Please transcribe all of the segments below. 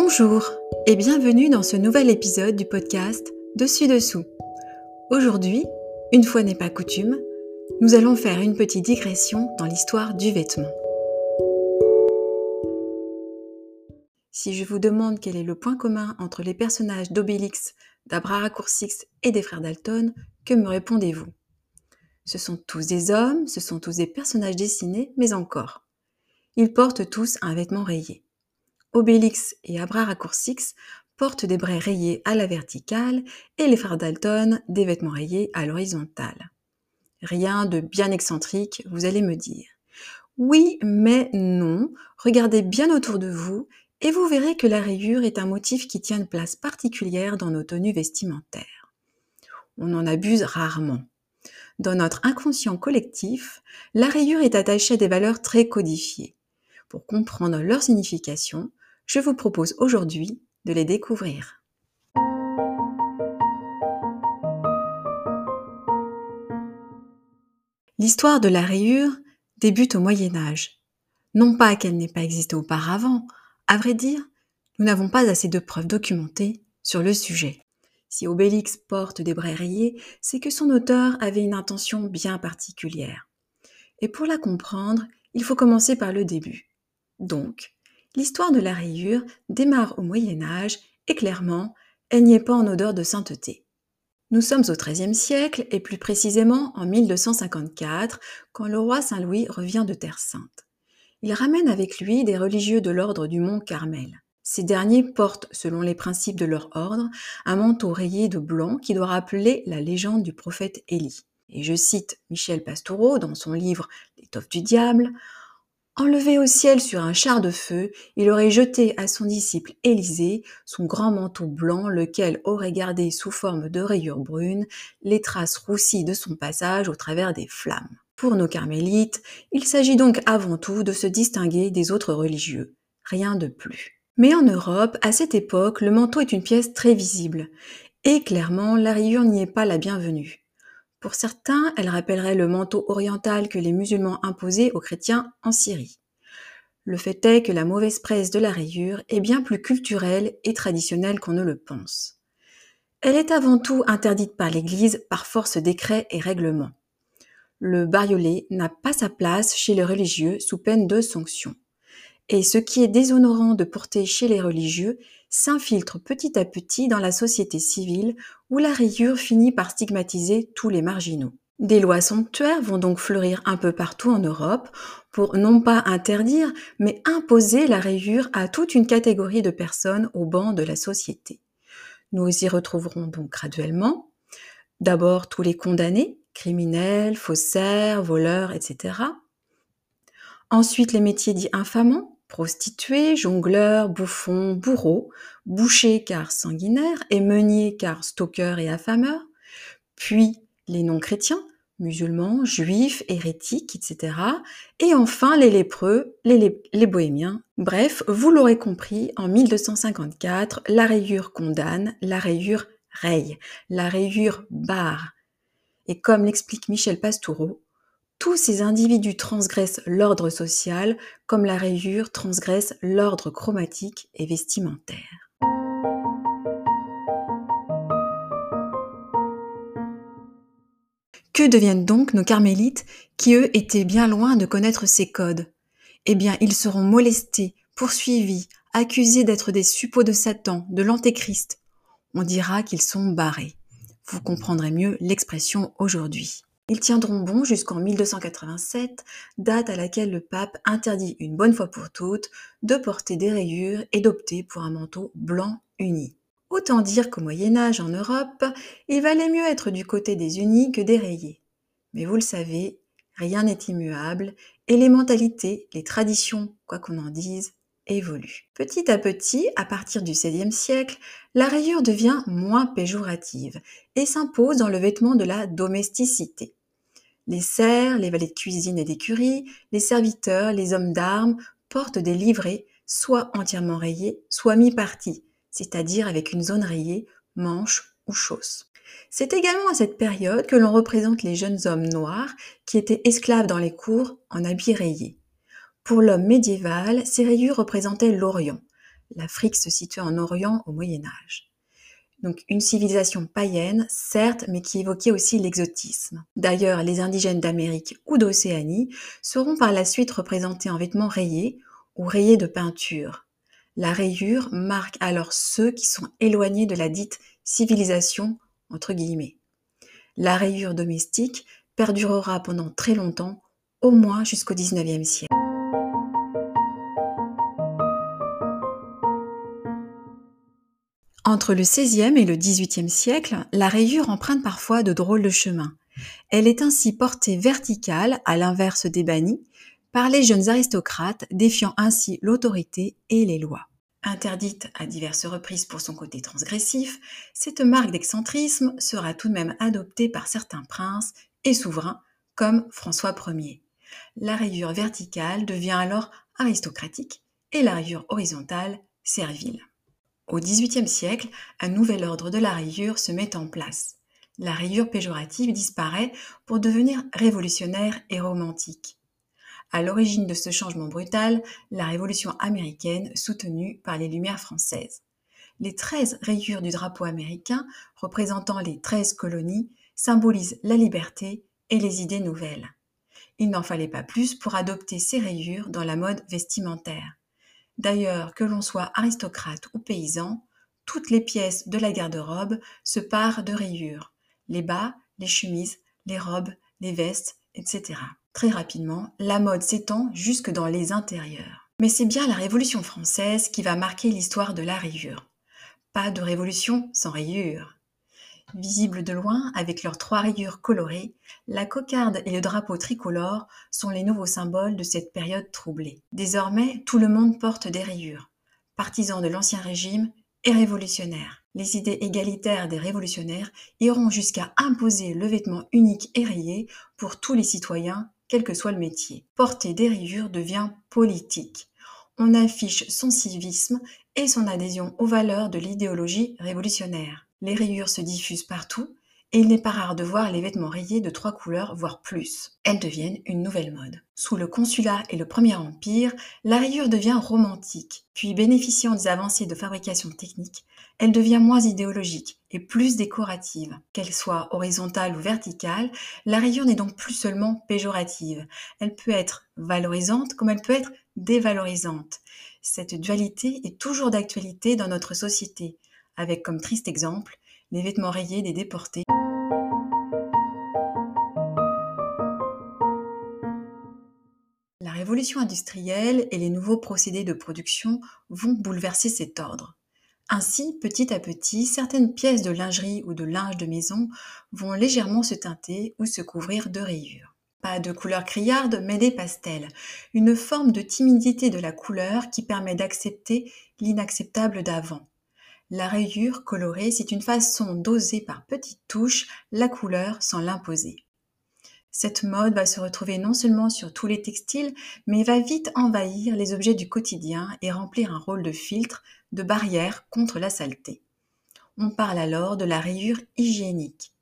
Bonjour et bienvenue dans ce nouvel épisode du podcast Dessus-dessous. Aujourd'hui, une fois n'est pas coutume, nous allons faire une petite digression dans l'histoire du vêtement. Si je vous demande quel est le point commun entre les personnages d'Obélix, d'Abracoursix et des frères Dalton, que me répondez-vous? Ce sont tous des hommes, ce sont tous des personnages dessinés, mais encore. Ils portent tous un vêtement rayé. Obélix et Abracoursix portent des braies rayés à la verticale et les frères Dalton des vêtements rayés à l'horizontale. Rien de bien excentrique, vous allez me dire. Oui, mais non. Regardez bien autour de vous et vous verrez que la rayure est un motif qui tient une place particulière dans nos tenues vestimentaires. On en abuse rarement. Dans notre inconscient collectif, la rayure est attachée à des valeurs très codifiées. Pour comprendre leur signification, je vous propose aujourd'hui de les découvrir. L'histoire de la rayure débute au Moyen Âge. Non pas qu'elle n'ait pas existé auparavant, à vrai dire, nous n'avons pas assez de preuves documentées sur le sujet. Si Obélix porte des braies rayés, c'est que son auteur avait une intention bien particulière. Et pour la comprendre, il faut commencer par le début. Donc, l'histoire de la rayure démarre au Moyen Âge et clairement, elle n'y est pas en odeur de sainteté. Nous sommes au XIIIe siècle et plus précisément en 1254 quand le roi Saint Louis revient de Terre Sainte. Il ramène avec lui des religieux de l'ordre du Mont Carmel. Ces derniers portent, selon les principes de leur ordre, un manteau rayé de blanc qui doit rappeler la légende du prophète Élie. Et je cite Michel Pastoureau dans son livre L'étoffe du diable. Enlevé au ciel sur un char de feu, il aurait jeté à son disciple Élisée son grand manteau blanc, lequel aurait gardé sous forme de rayures brunes les traces roussies de son passage au travers des flammes. Pour nos carmélites, il s'agit donc avant tout de se distinguer des autres religieux, rien de plus. Mais en Europe, à cette époque, le manteau est une pièce très visible, et clairement, la rayure n'y est pas la bienvenue. Pour certains, elle rappellerait le manteau oriental que les musulmans imposaient aux chrétiens en Syrie. Le fait est que la mauvaise presse de la rayure est bien plus culturelle et traditionnelle qu'on ne le pense. Elle est avant tout interdite par l'Église par force décrets et règlements le bariolé n'a pas sa place chez les religieux sous peine de sanction. Et ce qui est déshonorant de porter chez les religieux s'infiltre petit à petit dans la société civile où la rayure finit par stigmatiser tous les marginaux. Des lois sanctuaires vont donc fleurir un peu partout en Europe pour non pas interdire, mais imposer la rayure à toute une catégorie de personnes au banc de la société. Nous y retrouverons donc graduellement d'abord tous les condamnés, criminels, faussaires, voleurs, etc. Ensuite, les métiers dits infamants, prostituées, jongleurs, bouffons, bourreaux, bouchers car sanguinaires et meuniers car stockeurs et affameurs. Puis les non-chrétiens, musulmans, juifs, hérétiques, etc. Et enfin les lépreux, les, les, bohémiens. Bref, vous l'aurez compris, en 1254, la rayure condamne, la rayure raye, la rayure barre, et comme l'explique Michel Pastoureau, tous ces individus transgressent l'ordre social comme la rayure transgresse l'ordre chromatique et vestimentaire. Que deviennent donc nos carmélites qui, eux, étaient bien loin de connaître ces codes? Eh bien, ils seront molestés, poursuivis, accusés d'être des suppôts de Satan, de l'Antéchrist. On dira qu'ils sont barrés vous comprendrez mieux l'expression aujourd'hui. Ils tiendront bon jusqu'en 1287, date à laquelle le pape interdit une bonne fois pour toutes de porter des rayures et d'opter pour un manteau blanc uni. Autant dire qu'au Moyen Âge en Europe, il valait mieux être du côté des unis que des rayés. Mais vous le savez, rien n'est immuable, et les mentalités, les traditions, quoi qu'on en dise, évolue. Petit à petit, à partir du XVIe siècle, la rayure devient moins péjorative et s'impose dans le vêtement de la domesticité. Les serfs, les valets de cuisine et d'écurie, les serviteurs, les hommes d'armes portent des livrées soit entièrement rayées, soit mi-parties, c'est-à-dire avec une zone rayée, manche ou chausse. C'est également à cette période que l'on représente les jeunes hommes noirs qui étaient esclaves dans les cours en habits rayés. Pour l'homme médiéval, ces rayures représentaient l'Orient, l'Afrique se situait en Orient au Moyen Âge. Donc une civilisation païenne, certes, mais qui évoquait aussi l'exotisme. D'ailleurs, les indigènes d'Amérique ou d'Océanie seront par la suite représentés en vêtements rayés ou rayés de peinture. La rayure marque alors ceux qui sont éloignés de la dite civilisation, entre guillemets. La rayure domestique perdurera pendant très longtemps, au moins jusqu'au XIXe siècle. Entre le XVIe et le XVIIIe siècle, la rayure emprunte parfois de drôles de chemins. Elle est ainsi portée verticale, à l'inverse des bannis, par les jeunes aristocrates, défiant ainsi l'autorité et les lois. Interdite à diverses reprises pour son côté transgressif, cette marque d'excentrisme sera tout de même adoptée par certains princes et souverains comme François Ier. La rayure verticale devient alors aristocratique et la rayure horizontale servile. Au XVIIIe siècle, un nouvel ordre de la rayure se met en place. La rayure péjorative disparaît pour devenir révolutionnaire et romantique. À l'origine de ce changement brutal, la Révolution américaine soutenue par les Lumières françaises. Les 13 rayures du drapeau américain, représentant les 13 colonies, symbolisent la liberté et les idées nouvelles. Il n'en fallait pas plus pour adopter ces rayures dans la mode vestimentaire. D'ailleurs, que l'on soit aristocrate ou paysan, toutes les pièces de la garde-robe se parent de rayures. Les bas, les chemises, les robes, les vestes, etc. Très rapidement, la mode s'étend jusque dans les intérieurs. Mais c'est bien la Révolution française qui va marquer l'histoire de la rayure. Pas de révolution sans rayures. Visibles de loin avec leurs trois rayures colorées, la cocarde et le drapeau tricolore sont les nouveaux symboles de cette période troublée. Désormais, tout le monde porte des rayures. Partisans de l'Ancien Régime et révolutionnaires. Les idées égalitaires des révolutionnaires iront jusqu'à imposer le vêtement unique et rayé pour tous les citoyens, quel que soit le métier. Porter des rayures devient politique. On affiche son civisme et son adhésion aux valeurs de l'idéologie révolutionnaire. Les rayures se diffusent partout et il n'est pas rare de voir les vêtements rayés de trois couleurs, voire plus. Elles deviennent une nouvelle mode. Sous le Consulat et le Premier Empire, la rayure devient romantique, puis bénéficiant des avancées de fabrication technique, elle devient moins idéologique et plus décorative. Qu'elle soit horizontale ou verticale, la rayure n'est donc plus seulement péjorative. Elle peut être valorisante comme elle peut être dévalorisante. Cette dualité est toujours d'actualité dans notre société avec comme triste exemple les vêtements rayés des déportés. La révolution industrielle et les nouveaux procédés de production vont bouleverser cet ordre. Ainsi, petit à petit, certaines pièces de lingerie ou de linge de maison vont légèrement se teinter ou se couvrir de rayures. Pas de couleur criarde, mais des pastels. Une forme de timidité de la couleur qui permet d'accepter l'inacceptable d'avant. La rayure colorée, c'est une façon d'oser par petites touches la couleur sans l'imposer. Cette mode va se retrouver non seulement sur tous les textiles, mais va vite envahir les objets du quotidien et remplir un rôle de filtre, de barrière contre la saleté. On parle alors de la rayure hygiénique.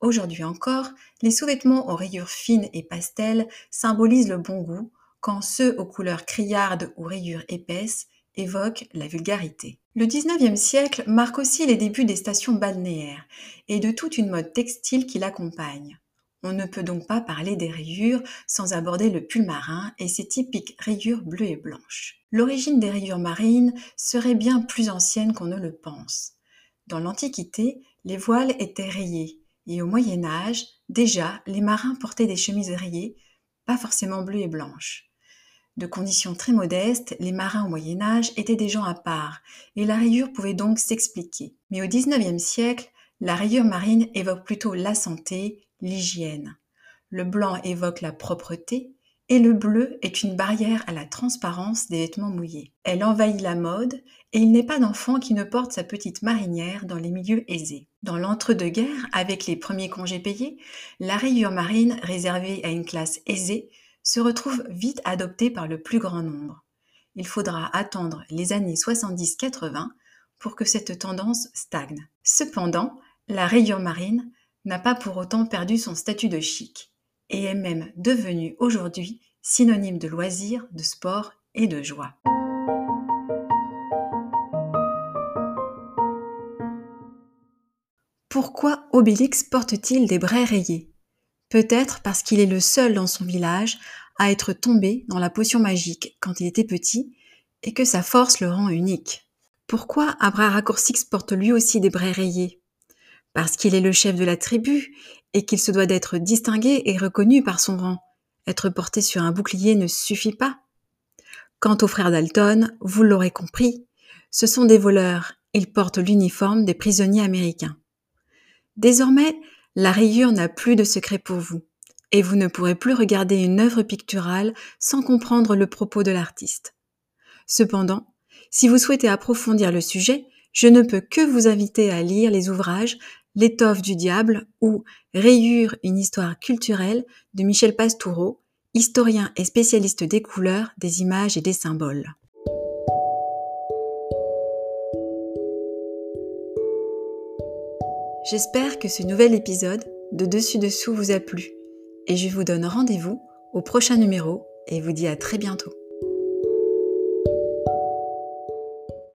Aujourd'hui encore, les sous-vêtements aux rayures fines et pastel symbolisent le bon goût, quand ceux aux couleurs criardes ou rayures épaisses évoquent la vulgarité. Le XIXe siècle marque aussi les débuts des stations balnéaires et de toute une mode textile qui l'accompagne. On ne peut donc pas parler des rayures sans aborder le pull marin et ses typiques rayures bleues et blanches. L'origine des rayures marines serait bien plus ancienne qu'on ne le pense. Dans l'Antiquité, les voiles étaient rayés et au Moyen Âge, déjà, les marins portaient des chemises rayées, pas forcément bleues et blanches. De conditions très modestes, les marins au Moyen Âge étaient des gens à part, et la rayure pouvait donc s'expliquer. Mais au XIXe siècle, la rayure marine évoque plutôt la santé, l'hygiène. Le blanc évoque la propreté, et le bleu est une barrière à la transparence des vêtements mouillés. Elle envahit la mode, et il n'est pas d'enfant qui ne porte sa petite marinière dans les milieux aisés. Dans l'entre-deux-guerres, avec les premiers congés payés, la rayure marine, réservée à une classe aisée, se retrouve vite adopté par le plus grand nombre. Il faudra attendre les années 70-80 pour que cette tendance stagne. Cependant, la rayure marine n'a pas pour autant perdu son statut de chic et est même devenue aujourd'hui synonyme de loisirs, de sport et de joie. Pourquoi Obélix porte-t-il des braies rayés? Peut-être parce qu'il est le seul dans son village à être tombé dans la potion magique quand il était petit et que sa force le rend unique. Pourquoi Abraracourcix porte lui aussi des brais rayés? Parce qu'il est le chef de la tribu et qu'il se doit d'être distingué et reconnu par son rang. Être porté sur un bouclier ne suffit pas. Quant aux frères Dalton, vous l'aurez compris, ce sont des voleurs, ils portent l'uniforme des prisonniers américains. Désormais, la rayure n'a plus de secret pour vous, et vous ne pourrez plus regarder une œuvre picturale sans comprendre le propos de l'artiste. Cependant, si vous souhaitez approfondir le sujet, je ne peux que vous inviter à lire les ouvrages L'étoffe du diable ou Rayure, une histoire culturelle de Michel Pastoureau, historien et spécialiste des couleurs, des images et des symboles. J'espère que ce nouvel épisode de Dessus Dessous vous a plu et je vous donne rendez-vous au prochain numéro et vous dis à très bientôt.